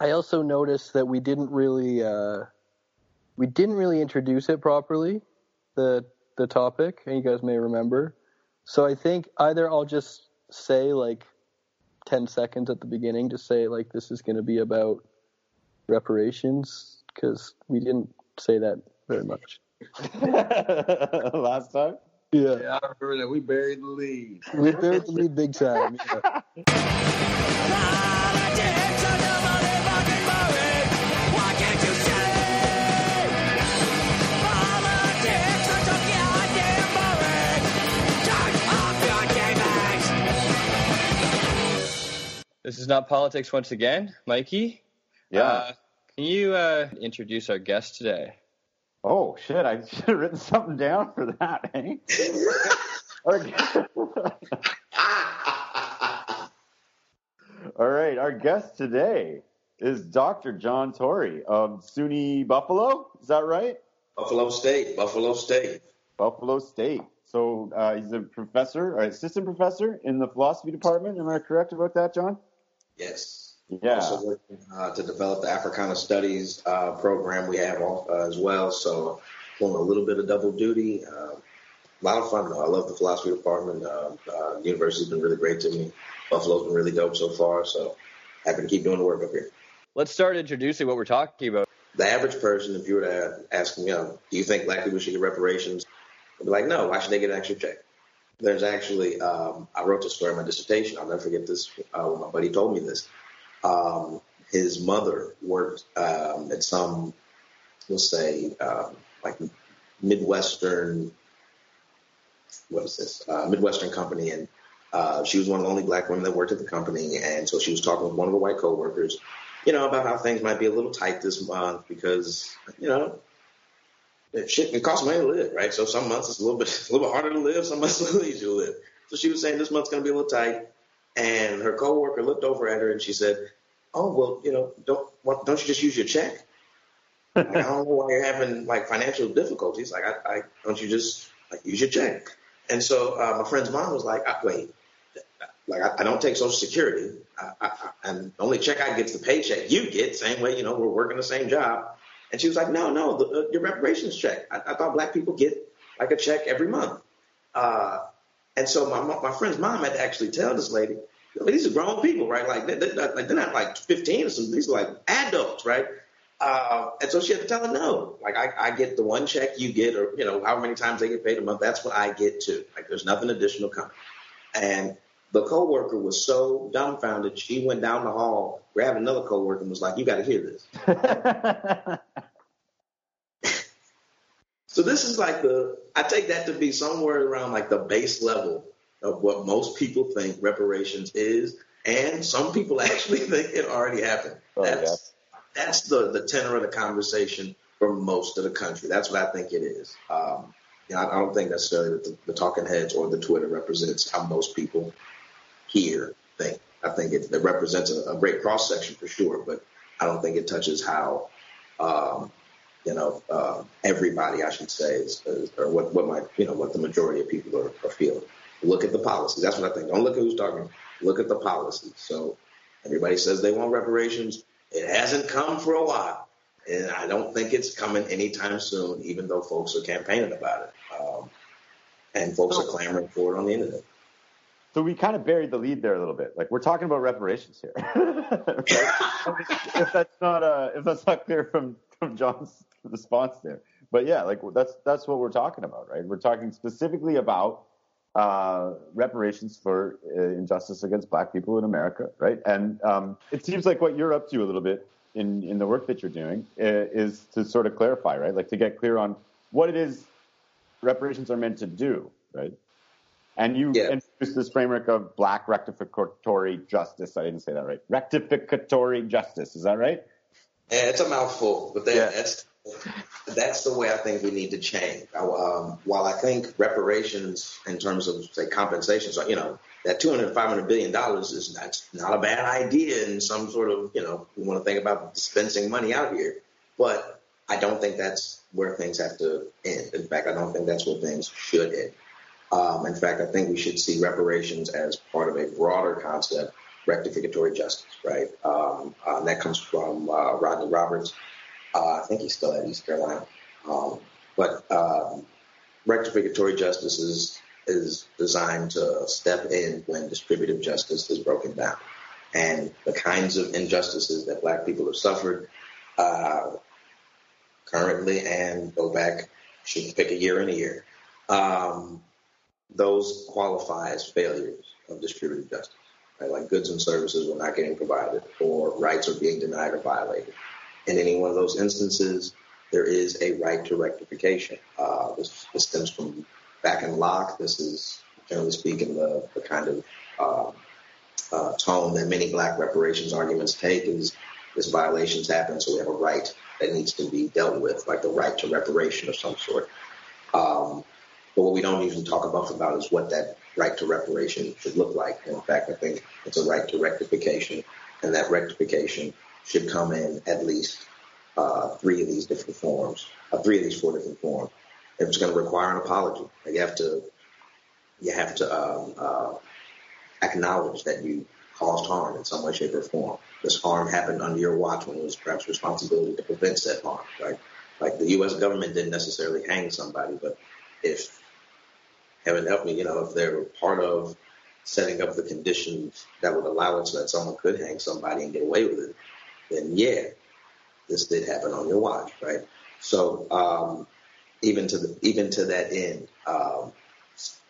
I also noticed that we didn't really uh, we didn't really introduce it properly, the the topic, and you guys may remember. So I think either I'll just say like ten seconds at the beginning to say like this is going to be about reparations because we didn't say that very much. Last time? Yeah. Yeah, I remember that. We buried the lead. We buried the lead big time. Yeah. This is not politics once again, Mikey. Yeah. Uh, can you uh, introduce our guest today? oh shit! I should have written something down for that. Eh? All right, our guest today is Dr. John Torrey of SUNY Buffalo. Is that right? Buffalo State, Buffalo State. Buffalo State. So uh, he's a professor, or assistant professor in the philosophy department. Am I correct about that, John? Yes. Yeah. Also working uh, to develop the Africana Studies uh, program we have uh, as well. So doing a little bit of double duty. Uh, a lot of fun though. I love the philosophy department. Uh, uh, the university's been really great to me. Buffalo's been really dope so far. So happy to keep doing the work up here. Let's start introducing what we're talking about. The average person, if you were to ask them, you know, do you think black people should get reparations? I'd be like, no. Why should they get an extra check? There's actually, um, I wrote this story in my dissertation. I'll never forget this. Uh, when my buddy told me this. Um, his mother worked um, at some, we'll say, um, like Midwestern, what is this? Uh, Midwestern company, and uh, she was one of the only black women that worked at the company. And so she was talking with one of her white coworkers, you know, about how things might be a little tight this month because, you know, it, shit, it costs money to live, right? So some months it's a little bit, a little bit harder to live, some months a little easier to live. So she was saying this month's to be a little tight. And her coworker looked over at her and she said, "Oh well, you know, don't why- don't you just use your check? Like, I don't know why you're having like financial difficulties. Like, I, I don't you just like use your check?" And so uh, my friend's mom was like, "Wait, like I, I don't take Social Security, I, I, I, and the only check I get is the paycheck you get. Same way, you know, we're working the same job." And she was like, "No, no, the, uh, your reparations check. I, I thought black people get like a check every month." Uh, and so my my friend's mom had to actually tell this lady, I mean, these are grown people, right? Like they're, not, like they're not like 15 or something. These are like adults, right? Uh, and so she had to tell her no. Like I, I get the one check you get, or you know, however many times they get paid a month. That's what I get too. Like there's nothing additional coming. And the coworker was so dumbfounded, she went down the hall, grabbed another coworker, and was like, "You got to hear this." So this is like the I take that to be somewhere around like the base level of what most people think reparations is, and some people actually think it already happened. Oh, that's that's the the tenor of the conversation for most of the country. That's what I think it is. Um, you know, I, I don't think necessarily that the, the talking heads or the Twitter represents how most people here think. I think it, it represents a, a great cross section for sure, but I don't think it touches how um, you know, uh, everybody, I should say, is, is, or what, what my, you know, what the majority of people are, are feeling. Look at the policies. That's what I think. Don't look at who's talking. Look at the policies. So everybody says they want reparations. It hasn't come for a while, and I don't think it's coming anytime soon. Even though folks are campaigning about it, um, and folks are clamoring for it on the internet. So we kind of buried the lead there a little bit. Like we're talking about reparations here. if that's not uh, if that's not clear from from John's response there, but yeah, like that's that's what we're talking about, right? We're talking specifically about uh, reparations for uh, injustice against Black people in America, right? And um, it seems like what you're up to a little bit in in the work that you're doing uh, is to sort of clarify, right? Like to get clear on what it is reparations are meant to do, right? And you Yeah. Introduced this framework of black rectificatory justice. I didn't say that right. Rectificatory justice. Is that right? Yeah, it's a mouthful, but that, Yeah. that's that's the way I think we need to change. Um, while I think reparations, in terms of say compensations, you know, that 200 500 billion dollars is that's not a bad idea in some sort of you know we want to think about dispensing money out here, but I don't think that's where things have to end. In fact, I don't think that's where things should end. Um, in fact, I think we should see reparations as part of a broader concept rectificatory justice, right? Um, uh, and that comes from uh, Rodney Roberts. Uh, I think he's still at East Carolina. Um, but um, rectificatory justice is, is designed to step in when distributive justice is broken down. And the kinds of injustices that black people have suffered uh, currently and go back, should pick a year and a year, um, those qualify as failures of distributive justice. Right? Like goods and services were not getting provided, or rights are being denied or violated. In any one of those instances, there is a right to rectification. Uh, this, this, stems from back in Locke. This is, generally speaking, the, the kind of uh, uh, tone that many black reparations arguments take is this violations happen, so we have a right that needs to be dealt with, like the right to reparation of some sort. Um, but what we don't usually talk about about is what that right to reparation should look like. And In fact, I think it's a right to rectification, and that rectification should come in at least uh, three of these different forms, uh, three of these four different forms. It's going to require an apology. You have to, you have to um, uh, acknowledge that you caused harm in some way, shape, or form. This harm happened under your watch when it was perhaps responsibility to prevent said harm, right? Like the U.S. government didn't necessarily hang somebody, but if heaven help me, you know, if they're part of setting up the conditions that would allow it so that someone could hang somebody and get away with it, then yeah, this did happen on your watch, right? So um, even to the even to that end, um,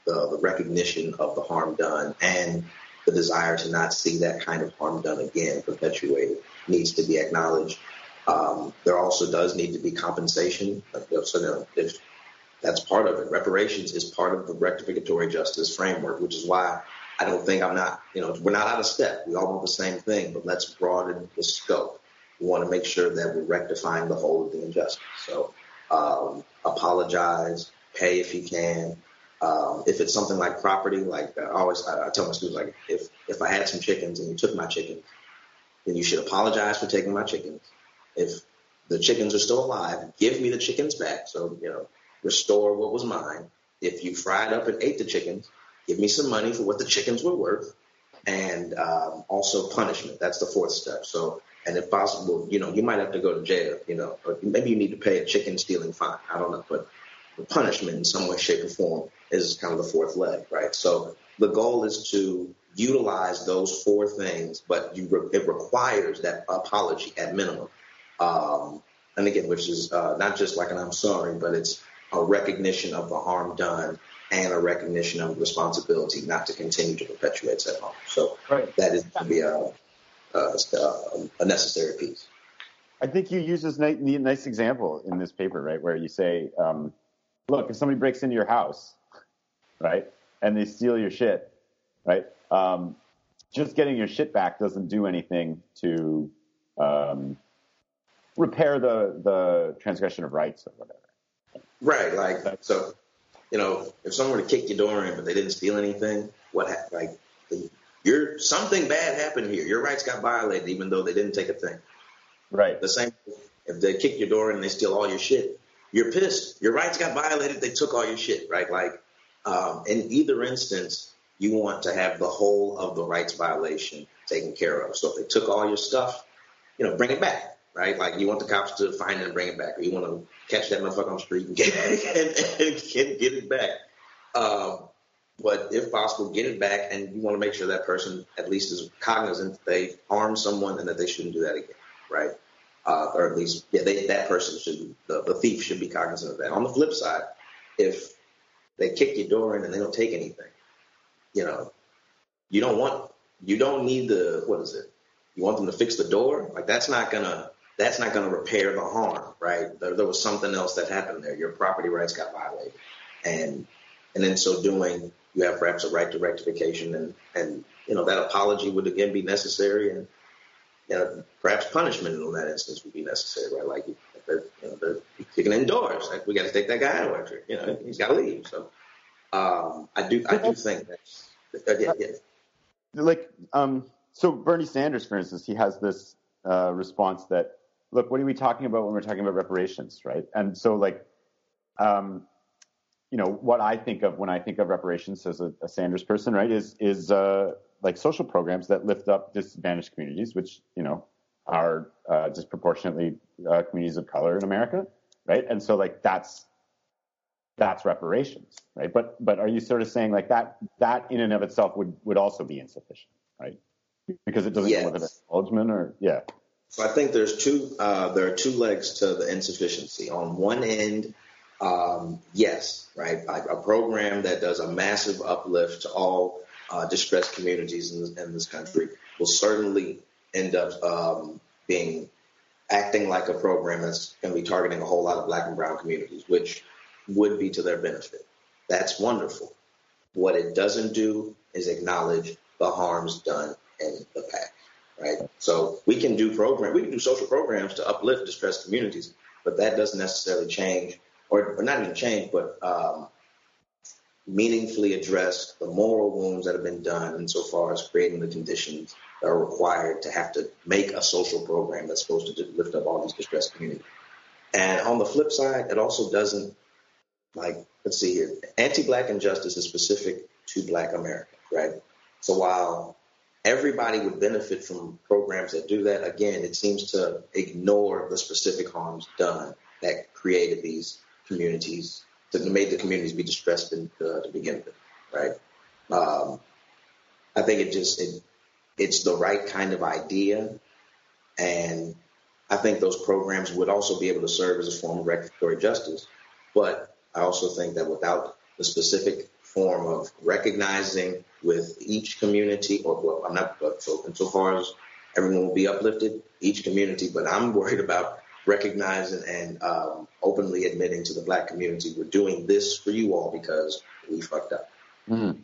the, the recognition of the harm done and the desire to not see that kind of harm done again perpetuated needs to be acknowledged. Um, there also does need to be compensation. So you know, if that's part of it. Reparations is part of the rectificatory justice framework, which is why I don't think I'm not, you know, we're not out of step. We all want the same thing, but let's broaden the scope. We want to make sure that we're rectifying the whole of the injustice. So um, apologize, pay if you can. Um, if it's something like property, like I always, I, I tell my students, like if if I had some chickens and you took my chickens, then you should apologize for taking my chickens. If the chickens are still alive, give me the chickens back. So you know, restore what was mine. If you fried up and ate the chickens, give me some money for what the chickens were worth, and um, also punishment. That's the fourth step. So, and if possible, you know, you might have to go to jail. You know, or maybe you need to pay a chicken stealing fine. I don't know, but punishment in some way, shape, or form is kind of the fourth leg, right? So the goal is to utilize those four things, but you re- it requires that apology at minimum. Um, and again, which is uh, not just like an I'm sorry, but it's a recognition of the harm done and a recognition of responsibility not to continue to perpetuate that harm. So right. that is to be a, a, a, necessary piece. I think you use this nice, nice example in this paper, right, where you say, um, look, if somebody breaks into your house, right, and they steal your shit, right, um, just getting your shit back doesn't do anything to um, repair the, the transgression of rights or whatever. Right. Like, so, you know, if someone were to kick your door in, but they didn't steal anything, what, ha- like, you're, something bad happened here. Your rights got violated, even though they didn't take a thing. Right. The same, if they kick your door in and they steal all your shit, you're pissed. Your rights got violated. They took all your shit, right? Like, um, in either instance, you want to have the whole of the rights violation taken care of. So if they took all your stuff, you know, bring it back right? Like you want the cops to find it and bring it back, or you want to catch that motherfucker on the street and get, and, and get, it back. Um, but if possible, get it back, and you want to make sure that person at least is cognizant that they harmed someone and that they shouldn't do that again, right? Uh, or at least, yeah, they, that person should, the, the thief should be cognizant of that. On the flip side, if they kick your door in and they don't take anything, you know, you don't want, you don't need the, what is it? You want them to fix the door? Like that's not gonna that's not going to repair the harm, right? There, there, was something else that happened there. Your property rights got violated, and and in so doing, you have perhaps a right to rectification, and and you know that apology would again be necessary, and you know, perhaps punishment in that instance would be necessary, right? Like they're, you know, they're kicking indoors, like we got to take that guy out, you know, he's got to leave. So um, I do I do think that's uh, yeah, yeah. like um, so Bernie Sanders, for instance, he has this uh, response that look, what are we talking about when we're talking about reparations, right? And so, like, um, you know, what I think of when I think of reparations as a, a Sanders person, right, is is uh, like social programs that lift up disadvantaged communities, which you know are uh, disproportionately uh, communities of color in America, right? And so like that's that's reparations, right? But but are you sort of saying like that that in and of itself would would also be insufficient, right? Because it doesn't Yes. come with an acknowledgement, or yeah, So I think there's two. Uh, there are two legs to the insufficiency. On one end, um, yes, right, like a program that does a massive uplift to all uh, distressed communities in this, in this country will certainly end up um, being acting like a program that's going to be targeting a whole lot of black and brown communities, which would be to their benefit. That's wonderful. What it doesn't do is acknowledge the harms done in the past right? So we can do program, we can do social programs to uplift distressed communities, but that doesn't necessarily change, or, or not even change, but um, meaningfully address the moral wounds that have been done insofar as creating the conditions that are required to have to make a social program that's supposed to lift up all these distressed communities. And on the flip side, it also doesn't like let's see here, anti-black injustice is specific to Black America, right? So while everybody would benefit from programs that do that. Again, it seems to ignore the specific harms done that created these communities, that made the communities be distressed in, uh, to begin with, right? Um, I think it just it, it's the right kind of idea, and I think those programs would also be able to serve as a form of rectificatory justice. But I also think that without the specific form of recognizing with each community, or well, I'm not, but so insofar as everyone will be uplifted, each community, but I'm worried about recognizing and um, openly admitting to the black community, we're doing this for you all because we fucked up. Mhm.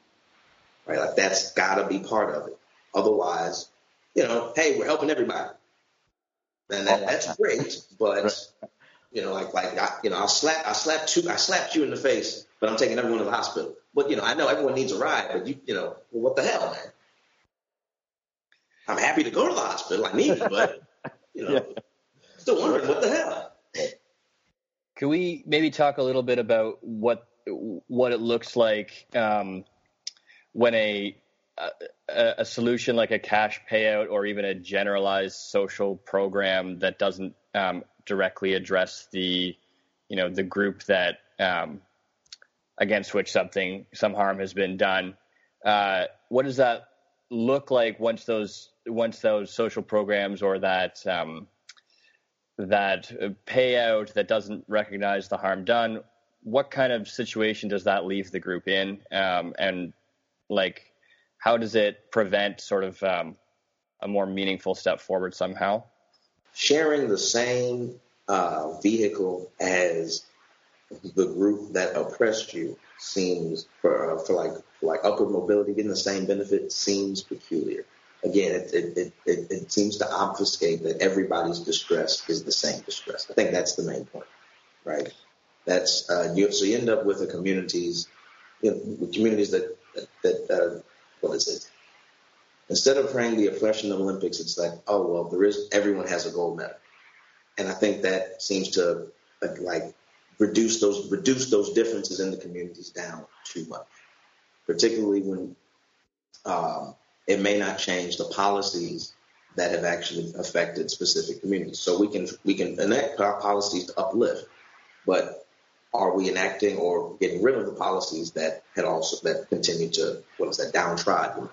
Right? Like that's gotta be part of it. Otherwise, you know, hey, we're helping everybody. And that, that's great, but you know, like like I, you know, I slap I slapped you I slapped you in the face, but I'm taking everyone to the hospital. But you know, I know everyone needs a ride, but you you know, well, what the hell, man? I'm happy to go to the hospital. I need it, but you know, still wondering what the hell. Can we maybe talk a little bit about what what it looks like um, when a, a a solution like a cash payout or even a generalized social program that doesn't um, directly address the you know the group that um, against which something some harm has been done. Uh, what does that look like once those once those social programs or that um, that payout that doesn't recognize the harm done? What kind of situation does that leave the group in? Um, and like, how does it prevent sort of um, a more meaningful step forward somehow? Sharing the same uh, vehicle as the group that oppressed you seems for uh, for like like upward mobility getting the same benefit seems peculiar. Again, it it, it, it seems to obfuscate that everybody's distress is the same distress. I think that's the main point, right? That's uh, you, so you end up with a communities, you know, with communities that that, uh, what is it? Instead of praying the oppression of Olympics, it's like, oh well, there is everyone has a gold medal, and I think that seems to like reduce those reduce those differences in the communities down too much, particularly when um, it may not change the policies that have actually affected specific communities. So we can we can enact po- policies to uplift, but are we enacting or getting rid of the policies that had also that continue to what is that downtrodden,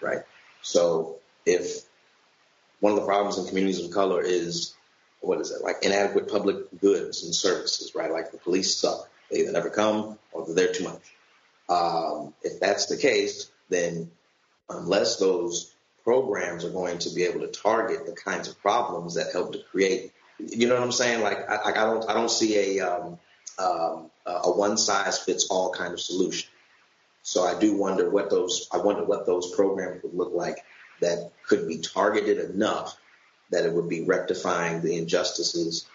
right? So if one of the problems in communities of color is what is it like inadequate public goods and services, right? Like the police suck; they either never come or they're too much. Um, if that's the case, then unless those programs are going to be able to target the kinds of problems that help to create, you know what I'm saying? Like I, I don't, I don't see a um, um, a one size fits all kind of solution. So I do wonder what those, I wonder what those programs would look like that could be targeted enough that it would be rectifying the injustices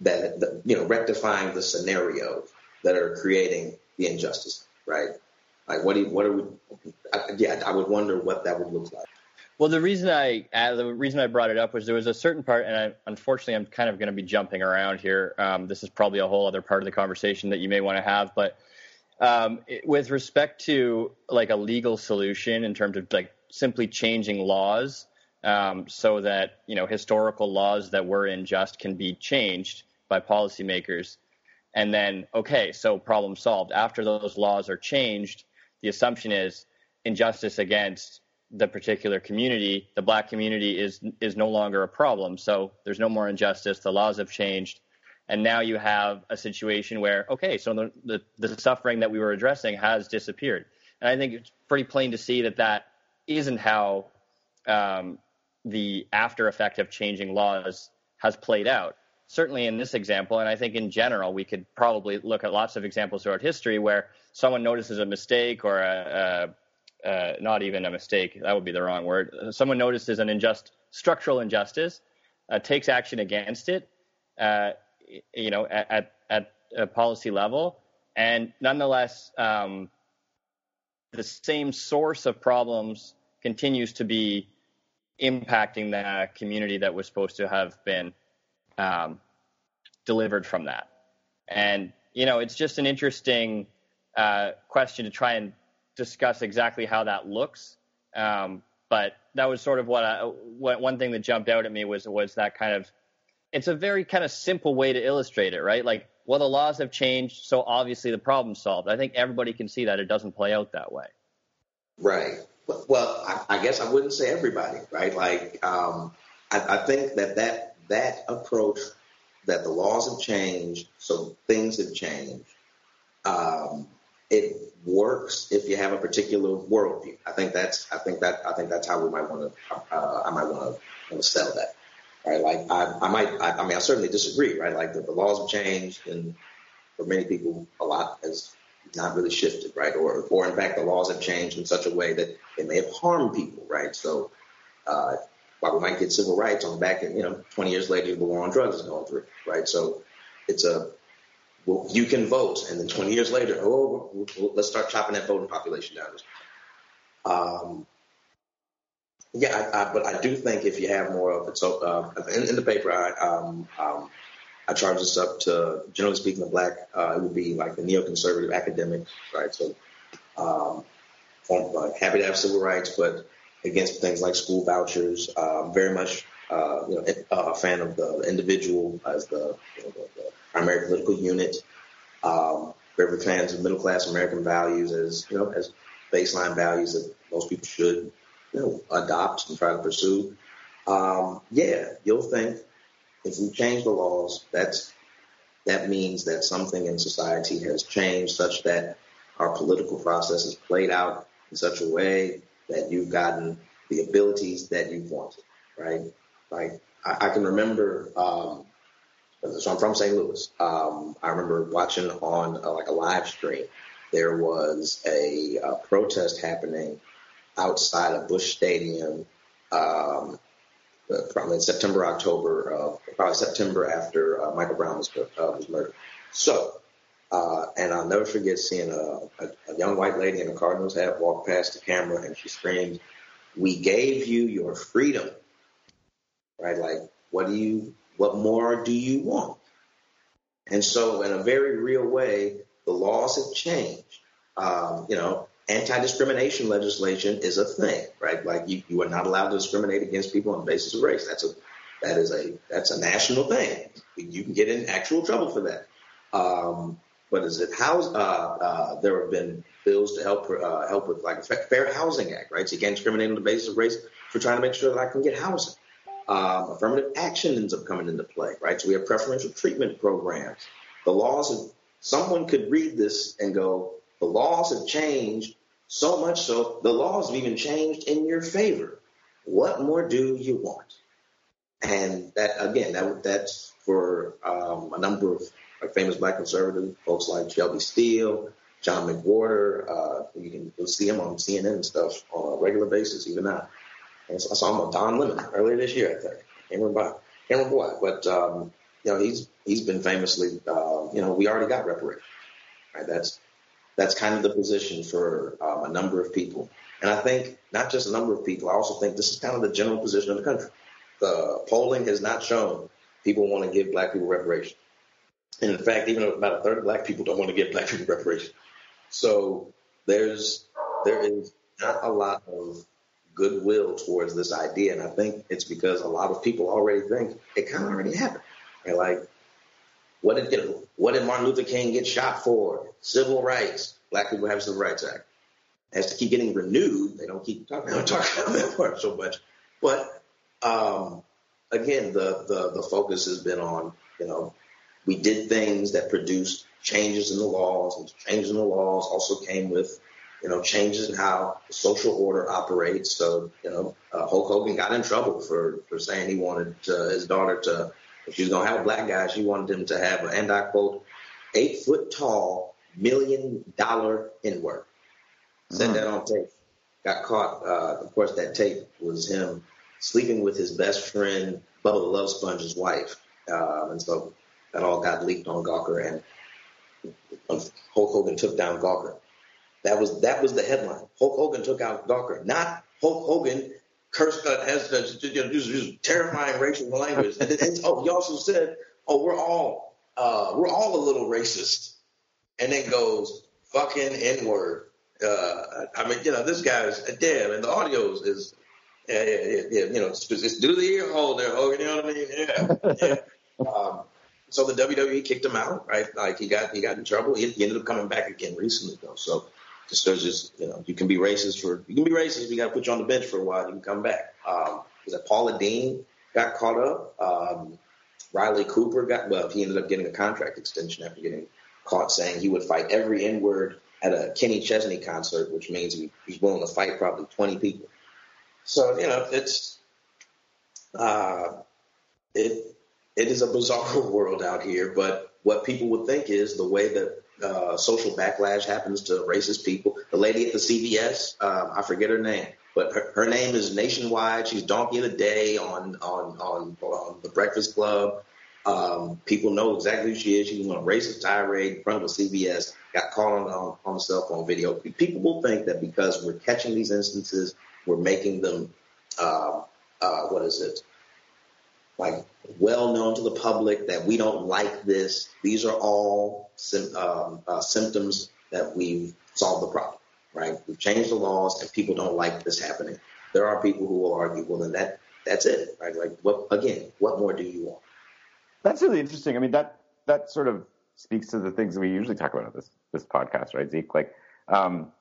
that, you know, rectifying the scenarios that are creating the injustice, right? Like what do you, what are we, I, yeah, I would wonder what that would look like. Well, the reason I uh, the reason I brought it up was there was a certain part, and I, unfortunately, I'm kind of going to be jumping around here. Um, this is probably a whole other part of the conversation that you may want to have, but um, it, with respect to like a legal solution in terms of like simply changing laws um, so that you know historical laws that were unjust can be changed by policymakers. And then, okay, so problem solved. After those laws are changed, the assumption is injustice against the particular community, the black community is is no longer a problem. So there's no more injustice. The laws have changed, and now you have a situation where okay, so the the, the suffering that we were addressing has disappeared. And I think it's pretty plain to see that that isn't how um, the after effect of changing laws has played out. Certainly in this example, and I think in general, we could probably look at lots of examples throughout history where someone notices a mistake or a, a, not even a mistake, that would be the wrong word. Someone notices an unjust structural injustice, uh, takes action against it, uh, you know, at, at, at, a policy level, and nonetheless, um, the same source of problems continues to be impacting the community that was supposed to have been um, delivered from that. And you know, it's just an interesting uh, question to try and discuss exactly how that looks. Um, but that was sort of what, I, what one thing that jumped out at me was was that kind of it's a very kind of simple way to illustrate it, right? Like, well, the laws have changed, so obviously the problem's solved. I think everybody can see that it doesn't play out that way. Right. Well, I, I guess I wouldn't say everybody, right? Like, um, I, I think that, that that approach that the laws have changed, so things have changed. Um, it works if you have a particular worldview. I think that's I think that I think that's how we might want to uh, I might want to sell that. Right? Like I, I might I, I mean I certainly disagree. Right? Like the, the laws have changed, and for many people, a lot has not really shifted, right? Or, or in fact, the laws have changed in such a way that it may have harmed people, right? So, uh, while we might get civil rights on the back end, you know, 20 years later, the war on drugs is going through, right? So, it's a well, you can vote, and then 20 years later, oh, let's start chopping that voting population down. Um, yeah, I, I, but I do think if you have more of it, so uh, in, in the paper, I um, um, I charge this up to, generally speaking, the black, uh, it would be like the neoconservative academic, right? So, um, like, happy to have civil rights, but against things like school vouchers, um, very much, uh, you know, a fan of the individual as the, you know, the primary political unit. Um, very fans of middle class American values as, you know, as baseline values that most people should, you know, adopt and try to pursue. Um, yeah, you'll think if we change the laws, that's that means that something in society has changed such that our political process is played out in such a way that you've gotten the abilities that you wanted, right? Like I, I can remember, um, so I'm from St. Louis. Um, I remember watching on uh, like a live stream. There was a, a protest happening outside of Busch Stadium um, uh, probably in September, October, uh, probably September after uh, Michael Brown was, uh, was murdered. So, uh, and I'll never forget seeing a, a, a young white lady in a Cardinals hat walk past the camera and she screamed, "We gave you your freedom." Right? Like, what do you? What more do you want? And so, in a very real way, the laws have changed. Um, you know, anti-discrimination legislation is a thing, right? Like you, you are not allowed to discriminate against people on the basis of race. That's a that is a that's a national thing. You can get in actual trouble for that. Um, but is it house? Uh, uh, there have been bills to help uh, help with like Fair Housing Act, right? So you can't discriminate on the basis of race for trying to make sure that I can get housing. Um, affirmative action ends up coming into play, right? So we have preferential treatment programs. The laws of someone could read this and go, the laws have changed so much so the laws have even changed in your favor. What more do you want? And that again, that that's for um, a number of famous black conservative folks like Shelby Steele, John McWhorter. Uh, you can you'll see him on CNN and stuff on a regular basis, even now. And so I saw him on Don Lemon earlier this year, I think. Can't remember, can't remember why, but um, you know he's he's been famously, uh, you know, we already got reparations. Right? That's that's kind of the position for um, a number of people. And I think not just a number of people, I also think this is kind of the general position of the country. The polling has not shown people want to give black people reparations. And in fact, even about a third of black people don't want to give black people reparations. So there's there is not a lot of goodwill towards this idea. And I think it's because a lot of people already think it kind of already happened. Like, what did what did Martin Luther King get shot for? Civil rights. Black people have Civil Rights Act. Has to keep getting renewed. They don't keep talking, about that part so much. But um, again, the, the the focus has been on you know we did things that produced changes in the laws, and changes in the laws also came with you know, changes in how the social order operates. So, you know, uh, Hulk Hogan got in trouble for, for saying he wanted uh, his daughter to, if she was to have a black guy, she wanted him to have, an and I quote, eight foot tall, million dollar N word. Said mm. that on tape. Got caught. Uh, of course, that tape was him sleeping with his best friend, Bubba the Love Sponge's wife. Uh, and so that all got leaked on Gawker, and Hulk Hogan took down Gawker. That was that was the headline. Hulk Hogan took out Gawker, not Hulk Hogan cursed uh, has uh, you know, just, terrifying racial language. And, and oh, he also said, "Oh, we're all uh, we're all a little racist," and then goes fucking n word. Uh, I mean, you know, this guy's a damn, and the audio is, yeah, yeah, yeah, yeah you know, it's, it's do the ear hole there, Hogan. You know what I mean? Yeah. yeah. Um, so the WWE kicked him out, right? Like he got he got in trouble. He, he ended up coming back again recently, though. So just there's just you know you can be racist for you can be racist. We got to put you on the bench for a while. You can come back. Um, was that Paula Deen got caught up? Um, Riley Cooper got well. He ended up getting a contract extension after getting caught saying he would fight every N word at a Kenny Chesney concert, which means he, he's willing to fight probably 20 people. So you know it's uh, it it is a bizarre world out here. But what people would think is the way that uh, social backlash happens to racist people. The lady at the CVS, um, I forget her name, but her, her name is nationwide. She's Donkey of the Day on on on, on the Breakfast Club. Um, people know exactly who she is. She was on a racist tirade in front of a CVS, got caught on, on, on a cell phone video. People will think that because we're catching these instances, we're making them, uh, uh, what is it, like well known to the public that we don't like this. These are all um, uh, symptoms that we've solved the problem, right? We've changed the laws and people don't like this happening. There are people who will argue, well, then that that's it, right? Like, what again? What more do you want? That's really interesting. I mean, that that sort of speaks to the things that we usually talk about on this this podcast, right, Zeke? Like um,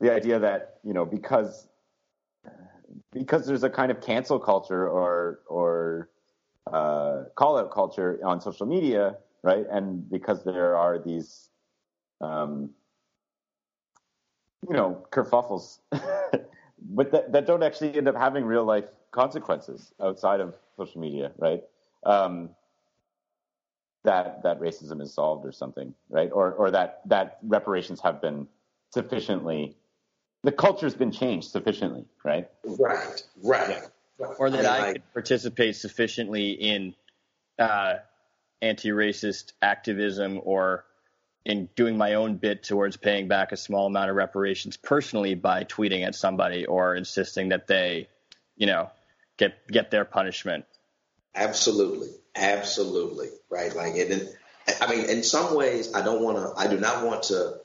the idea that you know because because there's a kind of cancel culture or or uh, call out culture on social media, right? And because there are these, um, you know, kerfuffles, but that, that don't actually end up having real life consequences outside of social media, right? Um, that that racism is solved or something, right? Or or that that reparations have been sufficiently, the culture's been changed sufficiently, right? Right, right. Yeah or that I, I could participate sufficiently in uh, anti-racist activism or in doing my own bit towards paying back a small amount of reparations personally by tweeting at somebody or insisting that they, you know, get get their punishment. Absolutely, absolutely, right. Like, it, I mean, in some ways, I don't want to. I do not want to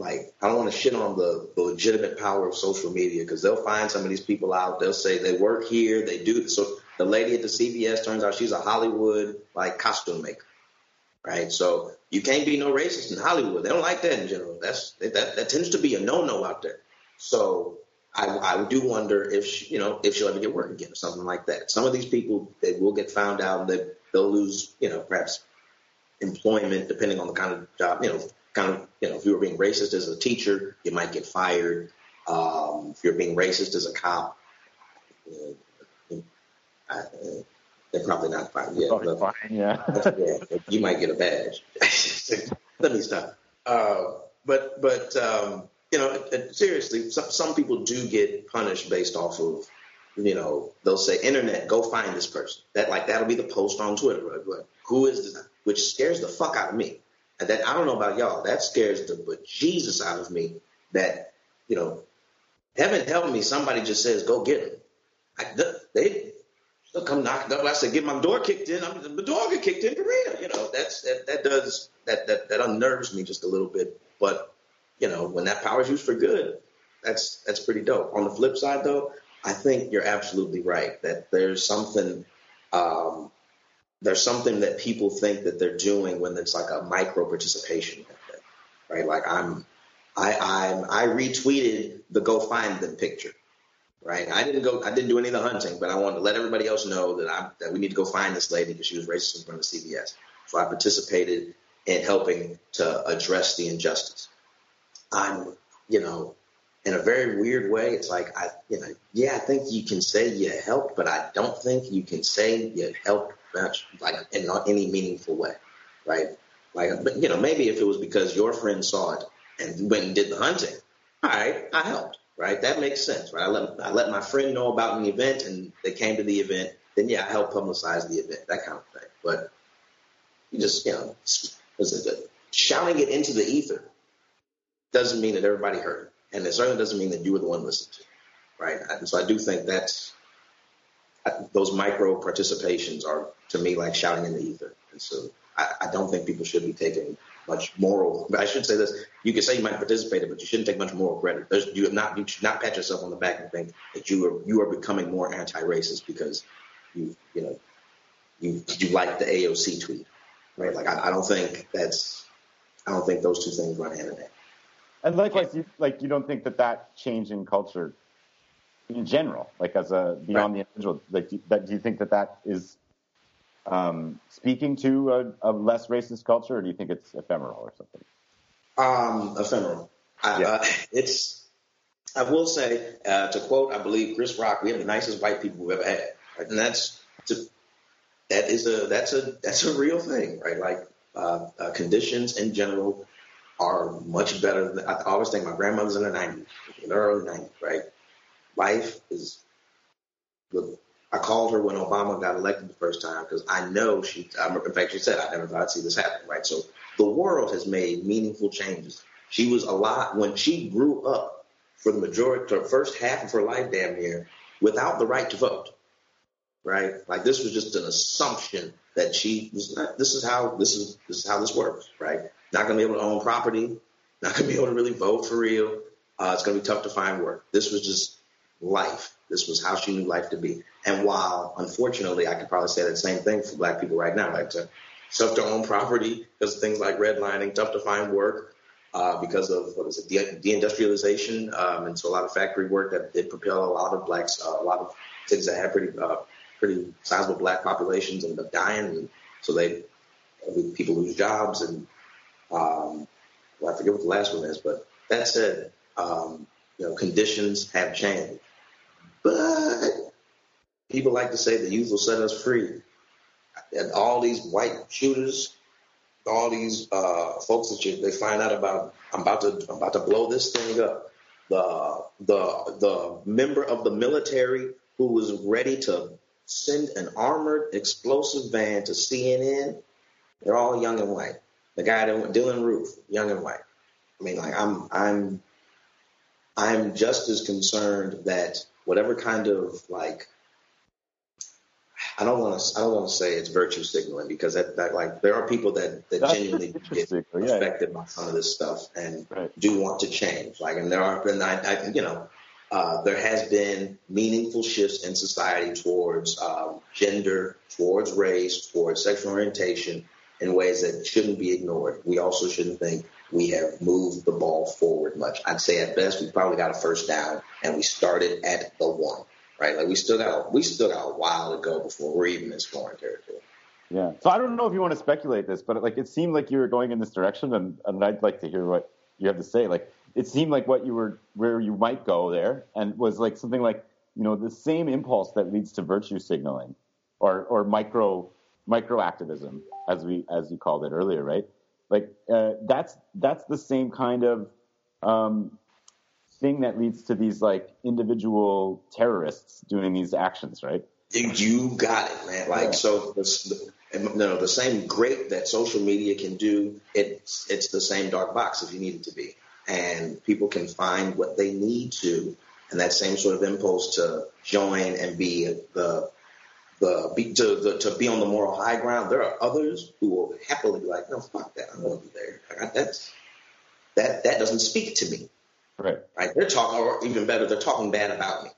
like I don't want to shit on the, the legitimate power of social media because they'll find some of these people out. They'll say they work here, they do. So the lady at the CVS turns out she's a Hollywood like costume maker, right? So you can't be no racist in Hollywood. They don't like that in general. That's that that tends to be a no no out there. So I, I do wonder if she, you know if she'll ever get work again or something like that. Some of these people they will get found out they they'll lose you know perhaps employment depending on the kind of job you know kind of, you know, if you were being racist as a teacher, you might get fired. Um, if you're being racist as a cop, uh, I, uh, they're probably not fired yet. Probably but, fine, yeah. yeah. You might get a badge. Let me stop. Uh, but, but, um, you know, seriously, some, some people do get punished based off of, you know, they'll say, internet, go find this person. That like that'll be the post on Twitter. Right? Who is this? Which scares the fuck out of me and that I don't know about y'all, that scares the but Jesus out of me. That you know, heaven help me, somebody just says go get him. I, they they'll come knocking up. I said get my door kicked in. I mean, the door get kicked in for real. You know, that's that that does that that that unnerves me just a little bit. But you know, when that power is used for good, that's that's pretty dope. On the flip side, though, I think you're absolutely right that there's something um, there's something that people think that they're doing when it's like a micro participation, right? Like I'm I I'm, I retweeted the go find them picture, right? I didn't go I didn't do any of the hunting, but I wanted to let everybody else know that I that we need to go find this lady because she was racist in front of CVS. So I participated in helping to address the injustice. I'm you know in a very weird way, it's like I, you know, yeah, I think you can say you helped, but I don't think you can say you helped much, like in not any meaningful way, right? Like, but you know, maybe if it was because your friend saw it and went and did the hunting, all right, I helped, right? That makes sense, right? I let I let my friend know about an event and they came to the event, then yeah, I helped publicize the event, that kind of thing. But you just, you know, was it shouting it into the ether doesn't mean that everybody heard it and it certainly doesn't mean that you were the one listening to, right? And so I do think that's those micro participations are to me like shouting in the ether, and so I, I don't think people should be taking much moral. But I should say this: you can say you might have participated, but you shouldn't take much moral credit. There's, you have not you should not pat yourself on the back and think that you are you are becoming more anti-racist because you you know you you like the AOC tweet, right? Like I, I don't think that's I don't think those two things run hand in hand. And likewise, you, like you don't think that that change in culture, in general, like as a beyond right. the individual, like do, that do you think that that is um, speaking to a, a, less racist culture, or do you think it's ephemeral or something? Um, ephemeral. I, yeah. uh, it's. I will say, uh, to quote, I believe Chris Rock, we have the nicest white people we've ever had, right? and that's to, that is a that's a that's a real thing, right? Like uh, uh conditions in general are much better. Than, I always think my grandmother's in the 90s, in the early 90s, right? Life is. I called her when Obama got elected the first time because I know she, in fact, she said, I never thought I'd see this happen, right? So the world has made meaningful changes. She was a lot, when she grew up for the majority, the first half of her life damn near, without the right to vote, right? Like this was just an assumption that she was not, this is how, this is, this is how this works, right? Not going to be able to own property. Not going to be able to really vote for real. Uh, it's going to be tough to find work. This was just life. This was how she knew life to be. And while, unfortunately, I could probably say that same thing for black people right now, like to, tough to own property because of things like redlining, tough to find work uh, because of what is it, de- deindustrialization, um, and so a lot of factory work that did propel a lot of blacks, uh, a lot of cities that had pretty, uh, pretty sizable black populations and dying, and so they people lose jobs and um, well, I forget what the last one is, but that said, um, you know, conditions have changed. But people like to say the youth will set us free. And all these white shooters, all these uh, folks that you, they find out about, I'm about to, I'm about to blow this thing up. The the the member of the military who was ready to send an armored explosive van to CNN, they're all young and white the guy that went Dylann Roof, young and white. I mean, like I'm, I'm, I'm just as concerned that whatever kind of like, I don't want to, I don't want to say it's virtue signaling because that, that like there are people that that That's genuinely get affected yeah. by some of this stuff and right. do want to change. Like, and there are, and I, I you know, uh, there has been meaningful shifts in society towards um, gender, towards race, towards sexual orientation, in ways that shouldn't be ignored. We also shouldn't think we have moved the ball forward much. I'd say at best we probably got a first down and we started at the one, right? Like we still got we still got a while to go before we're even in scoring territory. Yeah. So I don't know if you want to speculate this, but like it seemed like you were going in this direction, and, and I'd like to hear what you have to say. Like it seemed like what you were where you might go there, and was like something like you know the same impulse that leads to virtue signaling, or or micro micro activism, as we as you called it earlier, right? Like uh, that's that's the same kind of um, thing that leads to these like individual terrorists doing these actions, right? You got it, man. Like yeah. so, the, you know, the same great that social media can do, it's it's the same dark box if you need it to be, and people can find what they need to, and that same sort of impulse to join and be the the be, to the, to be on the moral high ground. There are others who will happily be like, no, fuck that. I don't want to be there. that's that that doesn't speak to me. Right. Right. They're talking, or even better, they're talking bad about me.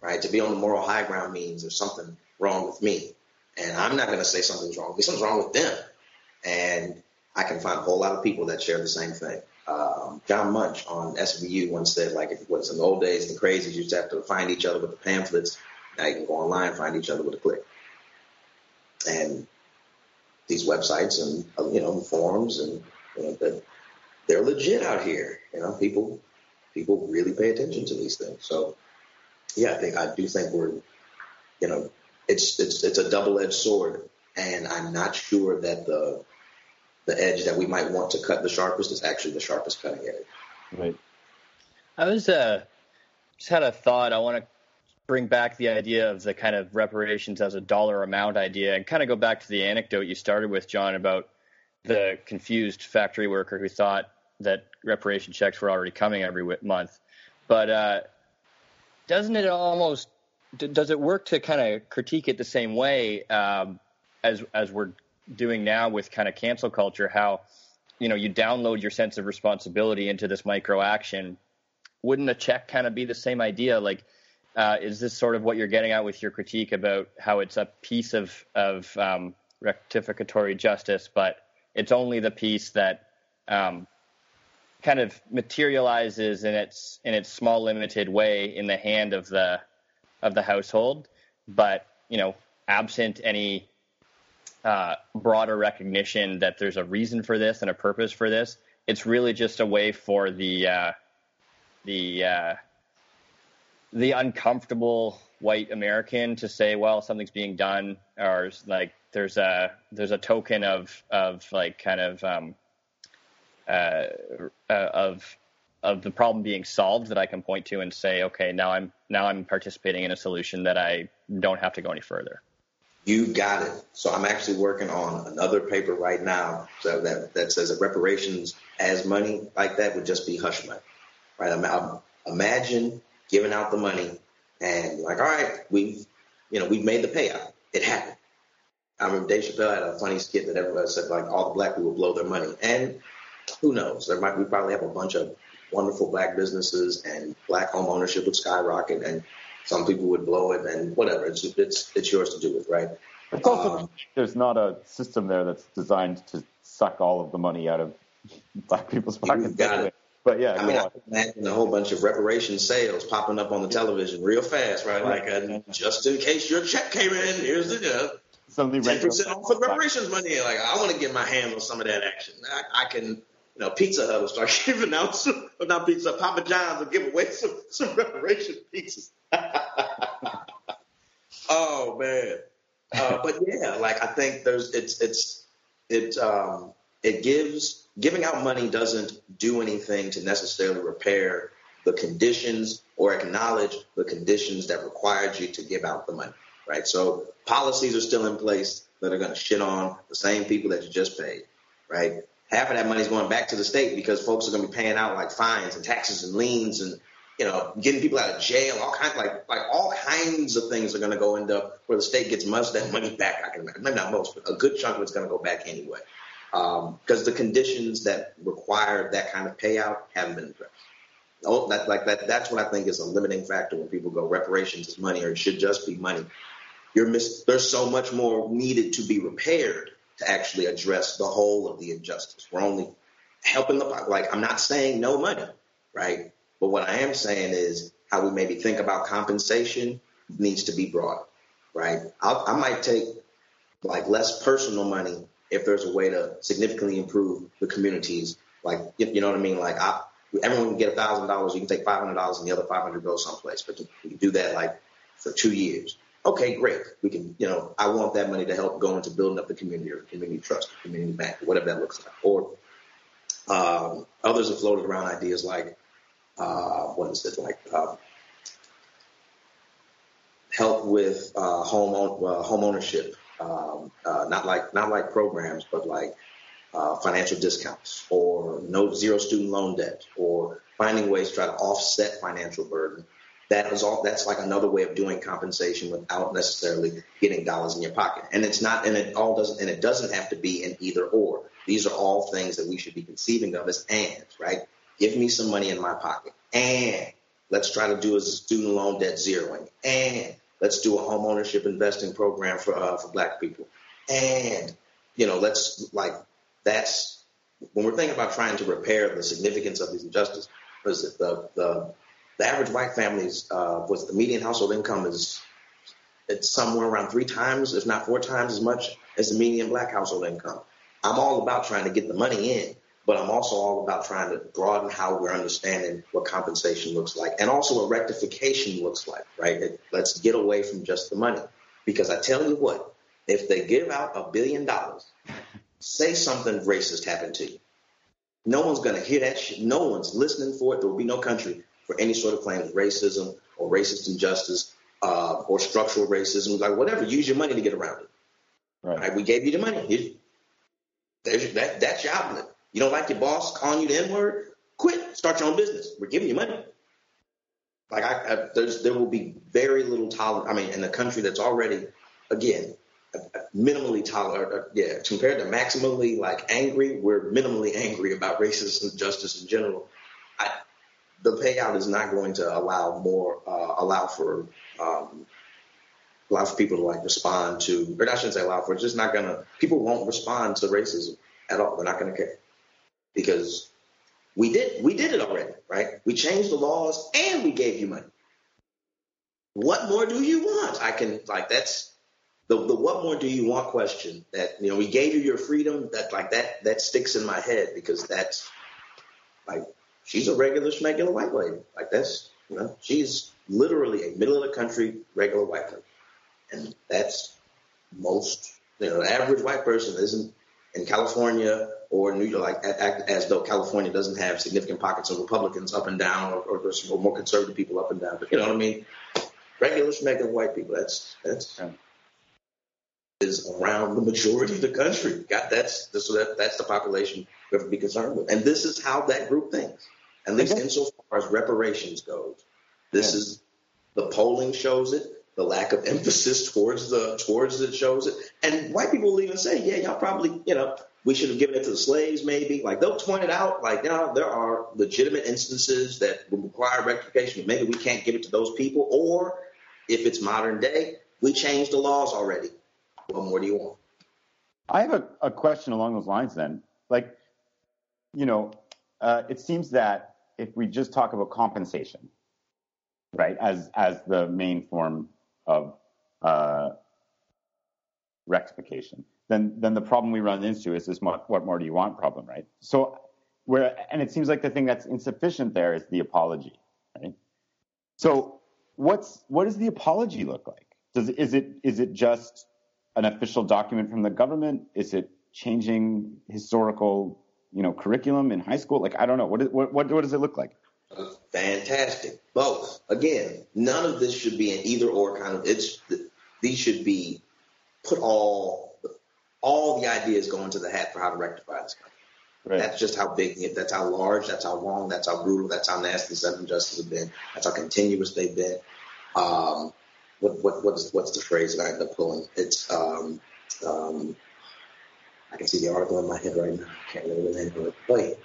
right? To be on the moral high ground means there's something wrong with me. And I'm not going to say something's wrong with me. Something's wrong with them. And I can find a whole lot of people that share the same thing. Um, John Munch on SVU once said, like, it was in the old days, the crazies used to have to find each other with the pamphlets. Now you can go online and find each other with a click. And these websites and, uh, you know, forums and, you know, they're legit out here. You know, people, people really pay attention to these things. So, yeah, I think, I do think we're, you know, it's, it's, it's a double-edged sword. And I'm not sure that the, the edge that we might want to cut the sharpest is actually the sharpest cutting edge. Right. I was uh, just had a thought. I want to bring back the idea of the kind of reparations as a dollar amount idea and kind of go back to the anecdote you started with, John, about the confused factory worker who thought that reparation checks were already coming every month. But uh, doesn't it almost does it work to kind of critique it the same way um, as as we're doing now with kind of cancel culture, how you know you download your sense of responsibility into this micro action. Wouldn't a check kind of be the same idea? Like, uh, is this sort of what you're getting at with your critique about how it's a piece of of um, rectificatory justice, but it's only the piece that um, kind of materializes in its in its small limited way in the hand of the of the household, but you know, absent any uh, broader recognition that there's a reason for this and a purpose for this. It's really just a way for the uh, the uh, the uncomfortable white American to say, well, something's being done, or like there's a there's a token of of like kind of um, uh, uh, of of the problem being solved that I can point to and say, okay, now I'm now I'm participating in a solution that I don't have to go any further. You got it. So I'm actually working on another paper right now so that, that says that reparations as money like that would just be hush money, right? I'm, imagine giving out the money and like, all right, we've, you know, we've made the payout. It happened. I remember Dave Chappelle had a funny skit that everybody said like all the black people blow their money. And who knows? There might, we probably have a bunch of wonderful black businesses and black home ownership would skyrocket and some people would blow it and whatever. It's it's it's yours to do with, right? It's also um, there's not a system there that's designed to suck all of the money out of black people's pockets. Got it. But yeah, I mean. I imagine a whole bunch of reparation sales popping up on the television real fast, right? Like, uh, just in case your check came in, here's the uh, suddenly ten percent off for reparations money. Like, I want to get my hands on some of that action. I, I can, you know, Pizza Hut will start giving out some, not Pizza, Papa John's will give away some some reparation pizzas. oh man. Uh, but yeah, like I think there's it's it's it um, it gives giving out money doesn't do anything to necessarily repair the conditions or acknowledge the conditions that required you to give out the money, right? So policies are still in place that are going to shit on the same people that you just paid, right? Half of that money is going back to the state because folks are going to be paying out like fines and taxes and liens and you know, getting people out of jail, all kinds like like all kinds of things are going to go into where the state gets most of that money back. I can imagine, maybe not most, but a good chunk of it's going to go back anyway, because um, the conditions that require that kind of payout haven't been addressed. Oh, that, like that, that's what I think is a limiting factor when people go reparations is money or it should just be money. You're miss, there's so much more needed to be repaired to actually address the whole of the injustice. We're only helping the like I'm not saying no money, right? But what I am saying is how we maybe think about compensation needs to be brought, right? I'll, I might take like less personal money if there's a way to significantly improve the communities. Like, you know what I mean? Like, I, everyone can get a thousand dollars. You can take five hundred dollars, and the other five hundred goes someplace. But you can do that like for two years. Okay, great. We can, you know, I want that money to help go into building up the community or community trust, community bank, whatever that looks like. Or um, others have floated around ideas like uh, what is it like? Uh, help with uh, home uh, home ownership, um, uh, not like not like programs, but like uh, financial discounts or no zero student loan debt or finding ways to try to offset financial burden. That is all. That's like another way of doing compensation without necessarily getting dollars in your pocket. And it's not, and it all doesn't, and it doesn't have to be an either or. These are all things that we should be conceiving of as ands, right? Give me some money in my pocket and let's try to do a student loan debt zeroing, and let's do a home ownership investing program for uh, for Black people, and you know, let's like that's when we're thinking about trying to repair the significance of these injustices. Was the the the average white family's uh, was the median household income is it's somewhere around three times, if not four times as much as the median black household income. I'm all about trying to get the money in, but I'm also all about trying to broaden how we're understanding what compensation looks like and also what rectification looks like, right? It, let's get away from just the money. Because I tell you what, if they give out a billion dollars, say something racist happened to you. No one's going to hear that shit. No one's listening for it. There will be no country for any sort of claim of racism or racist injustice uh, or structural racism, like whatever. Use your money to get around it. Right. right? We gave you the money. there's that, that's your outlet. You don't like your boss calling you the N word? Quit. Start your own business. We're giving you money. Like I, I there will be very little tolerance. I mean, in a country that's already, again, minimally tolerant. Yeah, compared to maximally like angry, we're minimally angry about racism and justice in general. I, the payout is not going to allow more, uh, allow for um, allow for people to like respond to, or I shouldn't say allow for. It's just not gonna. People won't respond to racism at all. They're not gonna care because we did we did it already, right? We changed the laws and we gave you money. What more do you want? I can like that's the the what more do you want question that you know we gave you your freedom that like that that sticks in my head because that's like she's a regular schmegular white lady like that's you know she's literally a middle of the country regular white person and that's most, you know, the average white person isn't in California or New York, like act as though California doesn't have significant pockets of Republicans up and down, or, or, or more conservative people up and down. But you know what I mean? Regular schmegular white people. That's that's yeah. is around the majority of the country. God, that's so that that's the population we have to be concerned with. And this is how that group thinks. At least insofar as reparations goes. This yeah. is the polling shows it the lack of emphasis towards the towards it shows it. And white people will even say, yeah, y'all probably, you know, we should have given it to the slaves maybe. Like they'll point it out, like, know, there are legitimate instances that would require rectification. Maybe we can't give it to those people. Or if it's modern day, we changed the laws already. What more do you want? I have a, a question along those lines then. Like, you know, uh, it seems that if we just talk about compensation, right, as as the main form of uh, rectification, then then the problem we run into is this what, more do you want problem, right? So where and it seems like the thing that's insufficient there is the apology, right? So what's what does the apology look like? Does is it is it just an official document from the government? Is it changing historical you know curriculum in high school? Like I don't know what what what, what does it look like? Fantastic. Both. Again, none of this should be an either or kind of. It's these should be put all all the ideas go into the hat for how to rectify this country. Right. That's just how big. That's how large. That's how long. That's how brutal. That's how nasty seven justices have been. That's how continuous they've been. Um, what what what's what's the phrase that I end up pulling? It's um, um, I can see the article in my head right now. I can't remember the name of it. Wait.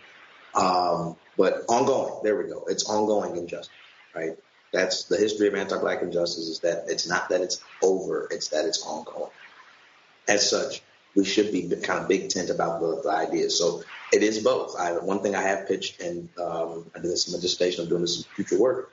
Um, but ongoing, there we go. It's ongoing injustice, right? That's the history of anti-black injustice is that it's not that it's over, it's that it's ongoing. As such, we should be kind of big tent about the, the ideas. So it is both. I, one thing I have pitched, and um, I did this in my dissertation, I'm doing this in future work,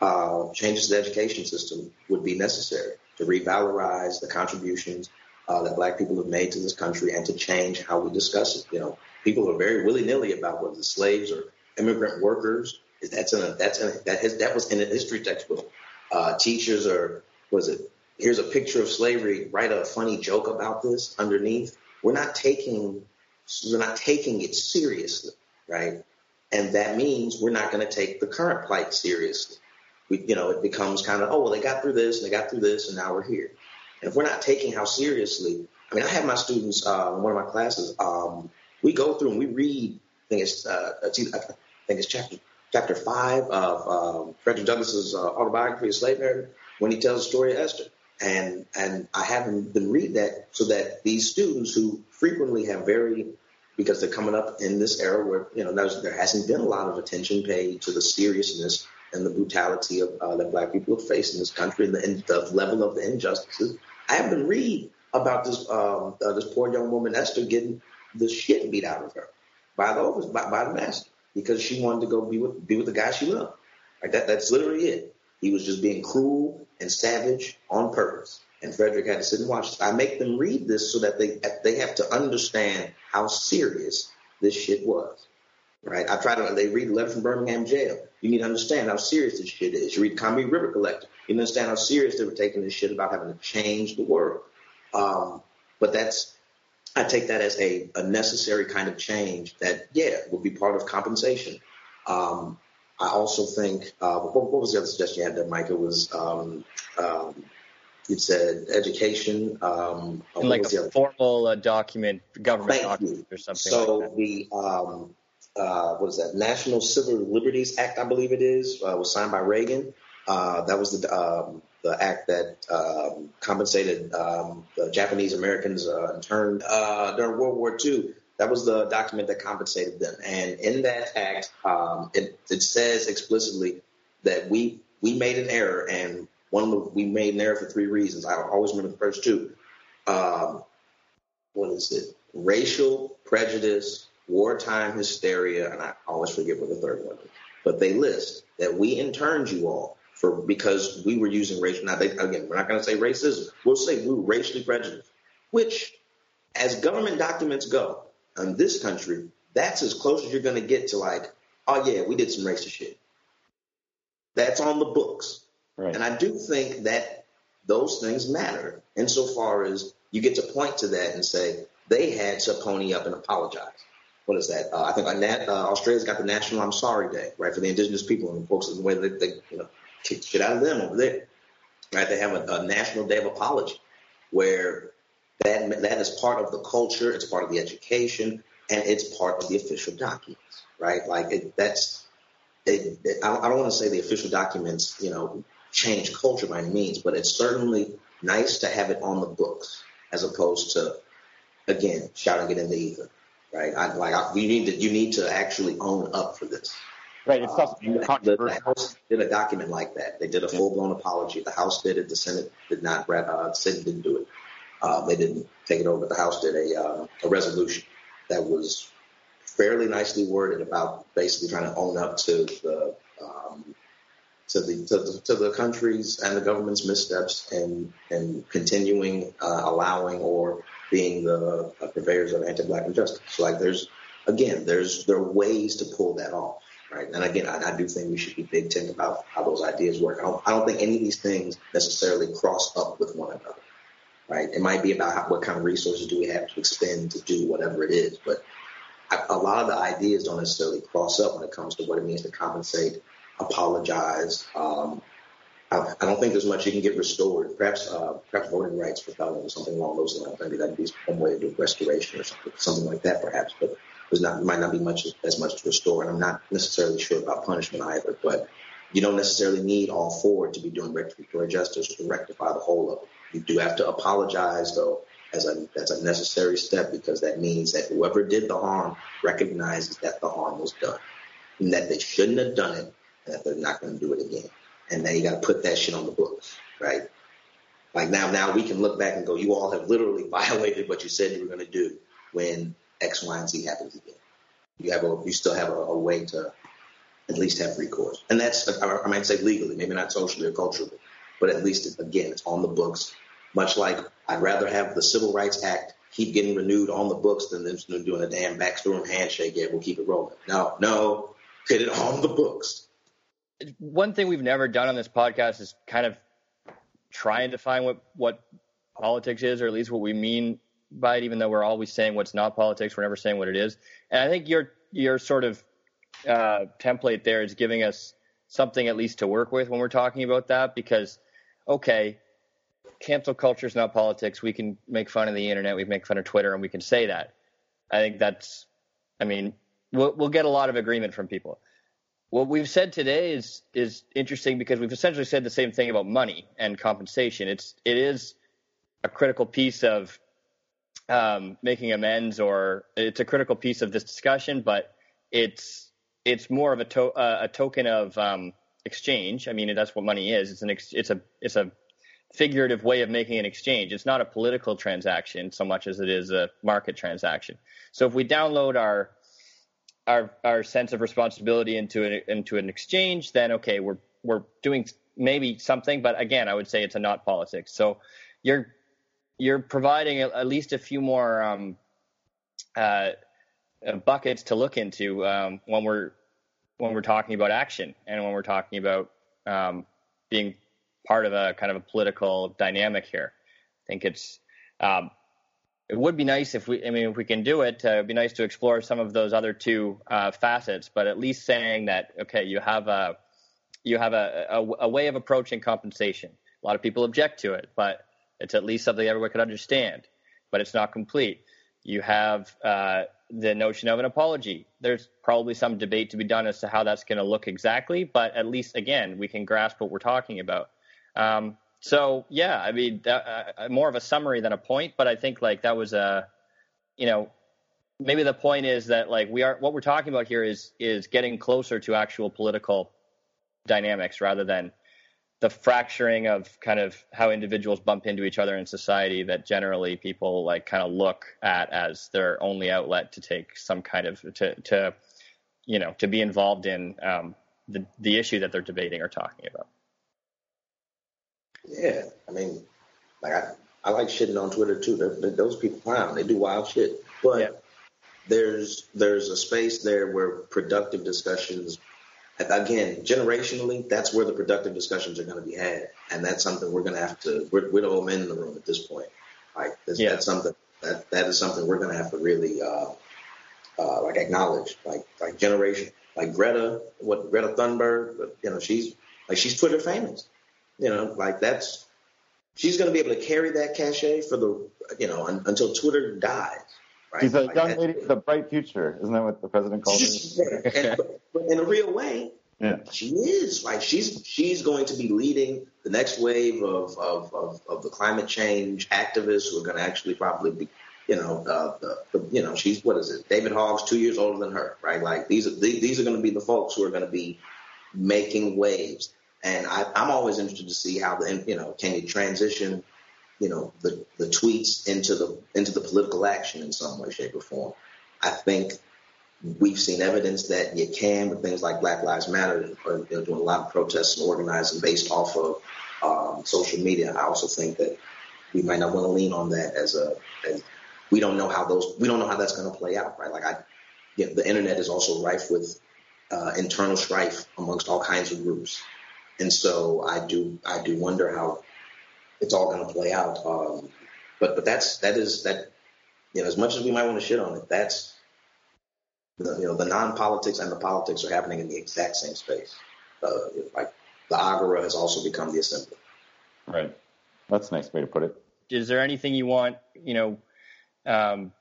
uh, changes to the education system would be necessary to revalorize the contributions uh, that black people have made to this country and to change how we discuss it. You know, people are very willy-nilly about whether the slaves or immigrant workers. That's in a, that's in a, that has, that was in a history textbook. Uh, teachers are was it? Here's a picture of slavery. Write a funny joke about this underneath. We're not taking we're not taking it seriously, right? And that means we're not going to take the current plight seriously. We, you know, it becomes kind of, oh, well, they got through this and they got through this and now we're here. And if we're not taking how seriously, I mean, I have my students, uh, in one of my classes, um, we go through and we read, I think it's, uh, I think it's chapter chapter five of um, Frederick Douglass's uh, autobiography of slave narrative when he tells the story of Esther. And and I have them read that so that these students who frequently have very because they're coming up in this era where you know there hasn't been a lot of attention paid to the seriousness and the brutality of uh, that black people have faced in this country and the, and the level of the injustices. I haven't read about this um, uh, this poor young woman Esther getting the shit beat out of her by the by, by the master because she wanted to go be with be with the guy she loved. Like that that's literally it. He was just being cruel and savage on purpose. And Frederick had to sit and watch this. I make them read this so that they they have to understand how serious this shit was. Right? I try to they read the letter from Birmingham jail. You need to understand how serious this shit is. You read Combahee River Collective. You understand how serious they were taking this shit about having to change the world. Um, but that's I take that as a, a necessary kind of change that, yeah, will be part of compensation. Um, I also think, uh, what, what, was the other suggestion you had there, Mike? It was, um, um, you said education. Um, like a formal uh, document, government Thank document you. or something So like that. the, um, uh, what is that? National Civil Liberties Act, I believe it is, uh, was signed by Reagan. Uh, that was the um, the act that um, compensated um, the Japanese Americans uh, interned uh, during World War II. That was the document that compensated them, and in that act, um, it, it says explicitly that we we made an error, and one we made an error for three reasons. I always remember the first two. Um, what is it? Racial prejudice, wartime hysteria, and I always forget what the third one is. But they list that we interned you all for because we were using racial. Now, they, again, we're not going to say racism. We'll say we were racially prejudiced, which, as government documents go, in this country, that's as close as you're going to get to like, oh yeah, we did some racist shit. That's on the books, Right. and I do think that those things matter insofar as you get to point to that and say they had to pony up and apologize. What is that? Uh, I think uh, Australia's got the National I'm Sorry Day, right, for the indigenous people and folks in the way that they, you know, kick shit out of them over there. Right? They have a, a national day of apology where that that is part of the culture, it's part of the education, and it's part of the official documents. Right? Like it, that's. It, it, I don't, I don't want to say the official documents, you know, change culture by any means, but it's certainly nice to have it on the books as opposed to, again, shouting it in the ether. Right? I, like I, you need to you need to actually own up for this. Right. It's. Uh, the, the House did a document like that. They did a full blown apology. The House did it. The Senate did not. Uh, the Senate didn't do it. Uh, they didn't take it over. But the House did a uh, a resolution that was fairly nicely worded about basically trying to own up to the um, to the to the, to the country's and the government's missteps and and continuing uh, allowing or being the uh, purveyors of anti-black injustice. Like there's again there's there are ways to pull that off. Right. And again, I, I do think we should be big tent about how those ideas work. I don't, I don't think any of these things necessarily cross up with one another. Right. It might be about how, what kind of resources do we have to expend to do whatever it is. But a lot of the ideas don't necessarily cross up when it comes to what it means to compensate, apologize. Um, I, I don't think there's much you can get restored. Perhaps, uh, perhaps voting rights for felons or something along those lines. Maybe that'd be one way to do restoration or something, something like that, perhaps. But there's not might not be much as much to restore, and I'm not necessarily sure about punishment either. But you don't necessarily need all four to be doing retributory justice to rectify the whole of it. You do have to apologize, though, as a as a necessary step because that means that whoever did the harm recognizes that the harm was done, and that they shouldn't have done it, and that they're not going to do it again. And now you got to put that shit on the books, right? Like now, now we can look back and go, you all have literally violated what you said you were going to do when X, Y, and Z happens again. You have a, you still have a, a way to at least have recourse, and that's I might say legally, maybe not socially or culturally, but at least again, it's on the books. Much like I'd rather have the Civil Rights Act keep getting renewed on the books than them doing a damn backroom handshake. Yeah, we'll keep it rolling. No, no, get it on the books. One thing we've never done on this podcast is kind of try and define what what politics is, or at least what we mean by it, even though we're always saying what's not politics, we're never saying what it is. And I think your your sort of uh, template there is giving us something at least to work with when we're talking about that. Because okay, cancel culture is not politics. We can make fun of the internet, we can make fun of Twitter, and we can say that. I think that's, I mean, we'll, we'll get a lot of agreement from people. What we've said today is is interesting because we've essentially said the same thing about money and compensation. It's it is a critical piece of um, making amends, or it's a critical piece of this discussion, but it's it's more of a to, uh, a token of um, exchange. I mean, that's what money is. It's an ex- it's a it's a figurative way of making an exchange. It's not a political transaction so much as it is a market transaction. So if we download our our our sense of responsibility into an into an exchange, then okay, we're we're doing maybe something, but again, I would say it's a not politics. So you're you're providing at least a few more um, uh, buckets to look into um, when we're when we're talking about action and when we're talking about um, being part of a kind of a political dynamic here. I think it's um, it would be nice if we I mean if we can do it, uh, it'd be nice to explore some of those other two uh, facets. But at least saying that okay, you have a you have a, a, a way of approaching compensation. A lot of people object to it, but it's at least something everyone can understand. But it's not complete. You have uh, the notion of an apology. There's probably some debate to be done as to how that's going to look exactly, but at least again, we can grasp what we're talking about. Um, so yeah, I mean, that, uh, more of a summary than a point, but I think like that was a, you know, maybe the point is that like we are what we're talking about here is is getting closer to actual political dynamics rather than the fracturing of kind of how individuals bump into each other in society that generally people like kind of look at as their only outlet to take some kind of to to you know to be involved in um, the the issue that they're debating or talking about. Yeah, I mean, like I, I like shitting on Twitter too. They're, they're, those people clown. They do wild shit, but yeah. there's there's a space there where productive discussions again, generationally, that's where the productive discussions are going to be had, and that's something we're going to have to. We're, we're the old men in the room at this point. Like that's, yeah. that's something that that is something we're going to have to really uh, uh, like acknowledge. Like like generation, like Greta, what Greta Thunberg, you know, she's like she's Twitter famous. You know, like that's she's going to be able to carry that cachet for the you know un, until Twitter dies. Right? She's a like young that, lady with a bright future. Isn't that what the president called her? and, but, but in a real way, yeah. she is like she's she's going to be leading the next wave of of, of, of the climate change activists who are going to actually probably be you know uh, the, the, you know she's what is it David Hogg's two years older than her right like these are these are going to be the folks who are going to be making waves and I, I'm always interested to see how the you know can you transition you know, the, the tweets into the into the political action in some way, shape, or form. I think we've seen evidence that you can with things like Black Lives Matter, or, you know, doing a lot of protests and organizing based off of um, social media. I also think that we might not want to lean on that as a as we don't know how those we don't know how that's going to play out, right? Like I, you know, the internet is also rife with uh, internal strife amongst all kinds of groups, and so I do I do wonder how it's all going to play out. Um, but but that's that is that you know as much as we might want to shit on it, that's the, you know the non-politics and the politics are happening in the exact same space. Uh, like the agora has also become the assembly. Right. That's a nice way to put it. Is there anything you want you know? Um,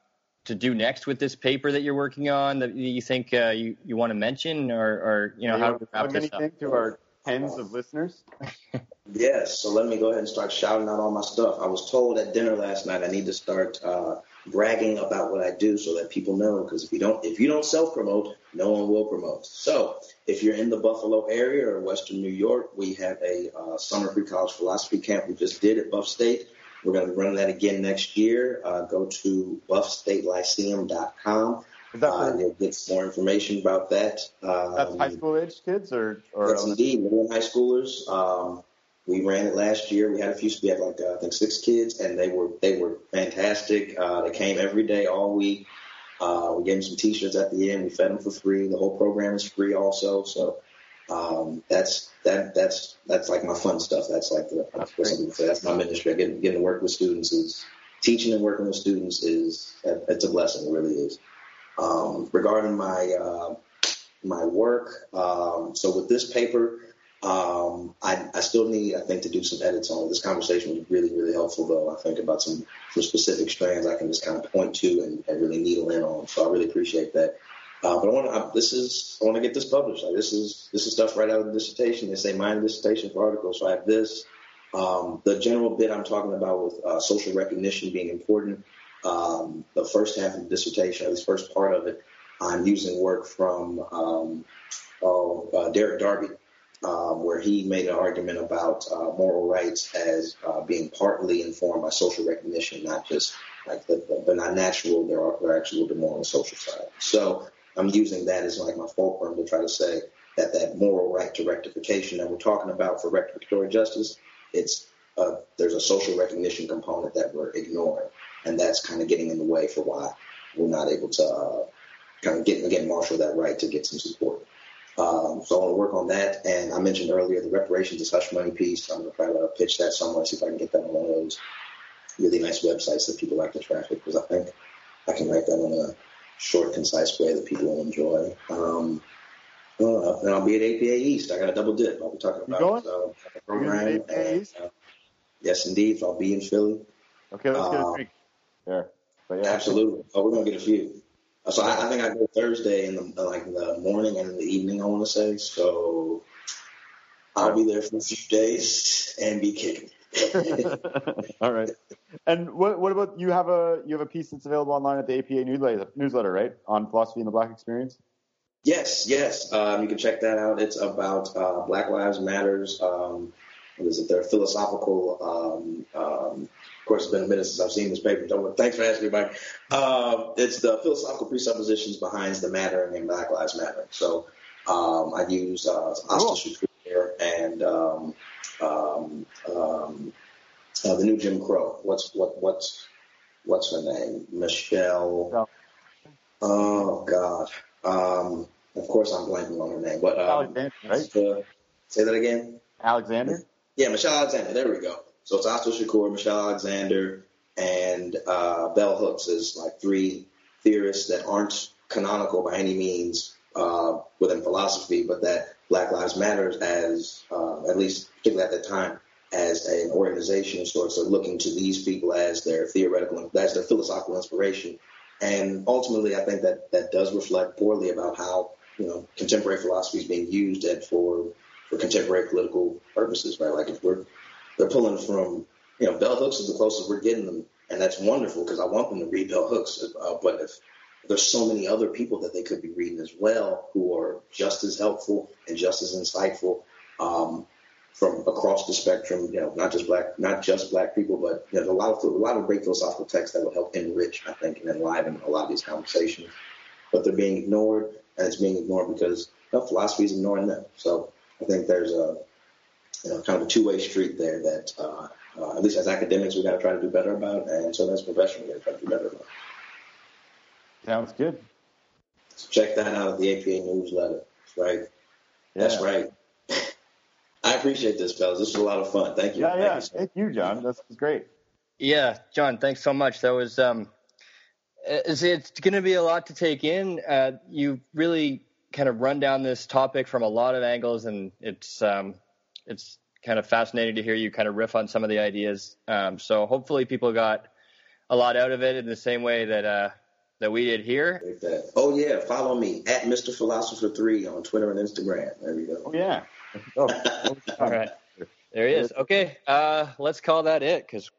to do next with this paper that you're working on that you think uh, you, you want to mention or, or you know how to wrap this up? to our tens of listeners? yes. So let me go ahead and start shouting out all my stuff. I was told at dinner last night I need to start uh, bragging about what I do so that people know. Because if you don't, if you don't self promote, no one will promote. So if you're in the Buffalo area or Western New York, we have a uh, summer free college philosophy camp we just did at Buff State. We're going to be running that again next year. Uh, go to buffstatelyceum.com. Uh, you'll get some more information about that. Um, that's high school age kids, or, or that's indeed middle high schoolers. Um, we ran it last year. We had a few. We had like uh, I think six kids, and they were they were fantastic. Uh, they came every day, all week. Uh, we gave them some T-shirts at the end. We fed them for free. The whole program is free, also. So um, that's that that's that's like my fun stuff. That's like the that's, that's my ministry. Getting getting to work with students is teaching and working with students is it's a blessing. It really is. Um, regarding my uh, my work, um, so with this paper, um, I, I, still need, I think, to do some edits on it. This conversation was really, really helpful, though. I think about some, some specific strands I can just kind of point to and, and really needle in on. So I really appreciate that. Uh, but I want to, this is, I want to get this published. Like this is, this is stuff right out of the dissertation. They say mine dissertation for articles. So I have this. Um, the general bit I'm talking about with uh, social recognition being important um, the first half of the dissertation, or this first part of it, I'm using work from um, oh, uh, Derrick Darby, um, where he made an argument about uh, moral rights as uh, being partly informed by social recognition, not just like the, they're not natural, they're, they're actually a little bit more on the social side. So I'm using that as like my fulcrum to try to say that that moral right to rectification that we're talking about for rectificatory justice, it's uh, there's a social recognition component that we're ignoring, and that's kind of getting in the way for why we're not able to uh, kind of get again marshal that right to get some support. Um, so I want to work on that. And I mentioned earlier the reparations is hush money piece. I'm going to try to pitch that somewhere, see if I can get that on one of those really nice websites that people like to traffic because I think I can write that in a short, concise way that people will enjoy. Um, uh, and I'll be at APA East. I got a double dip. I'll be talking about going? uh, the program. APA East? And, uh, yes, indeed. I'll be in Philly. Okay, let's get a Uh, drink. There. But yeah. Absolutely. Oh, we're gonna get a few. Uh, So I, I think I go Thursday in the like the morning and in the evening. I want to say so. I'll be there for a few days and be kicking. All right. And what what about you have a you have a piece that's available online at the APA newsletter newsletter, right? On philosophy and the black experience? yes, yes. Um, you can check that out. It's about uh, Black Lives Matters. Um, what is it? Their philosophical. Um, um, of course, it's been a minute since I've seen this paper. So thanks for asking me, Mike. Uh, it's the philosophical presuppositions behind the mattering in Black Lives Matter. So um, I use uh, Assata Shakur and um, um, um, uh, the new Jim Crow. What's what what's what's her name? Michelle. Oh God. Um, of course, I'm blanking on her name. But um, Alexander, right? uh, say that again. Alexander? Yeah, Michelle Alexander. There we go. So it's Assata Shakur, Michelle Alexander, and uh, Bell Hooks is like three theorists that aren't canonical by any means uh, within philosophy, but that Black Lives Matter as, uh, at least particularly at that time, as an organization of sorts are looking to these people as their theoretical, as their philosophical inspiration. And ultimately, I think that that does reflect poorly about how you know contemporary philosophy is being used and for for contemporary political purposes, right? Like if we're they're pulling from you know bell hooks is the closest we're getting them, and that's wonderful because I want them to read bell hooks. Uh, but if there's so many other people that they could be reading as well who are just as helpful and just as insightful um, from across the spectrum. You know, not just black, not just black people, but you know, a lot of a lot of great philosophical texts that will help enrich, I think, and enliven a lot of these conversations. But they're being ignored, and it's being ignored because you know, philosophy is ignoring them. So I think there's a you know kind of a two way street there that. Uh, uh, at least as academics, we got to try to do better about, and so as professionals, we got to try to do better about. Sounds good. So check that out at the APA newsletter. That's right. That's right. I appreciate this, fellas. This was a lot of fun. Thank you. Yeah, Thank yeah. you so Thank you, John. That's great. Yeah, John, thanks so much. That was um, it's, it's going to be a lot to take in. Uh, you really kind of run down this topic from a lot of angles, and it's um, it's kind of fascinating to hear you kind of riff on some of the ideas. Um, so hopefully, people got a lot out of it in the same way that uh, that we did here. Oh yeah, follow me at Mr. Philosopher Three on Twitter and Instagram. There we go. Oh yeah. Oh, All right, there he is. Okay, uh, let's call that it because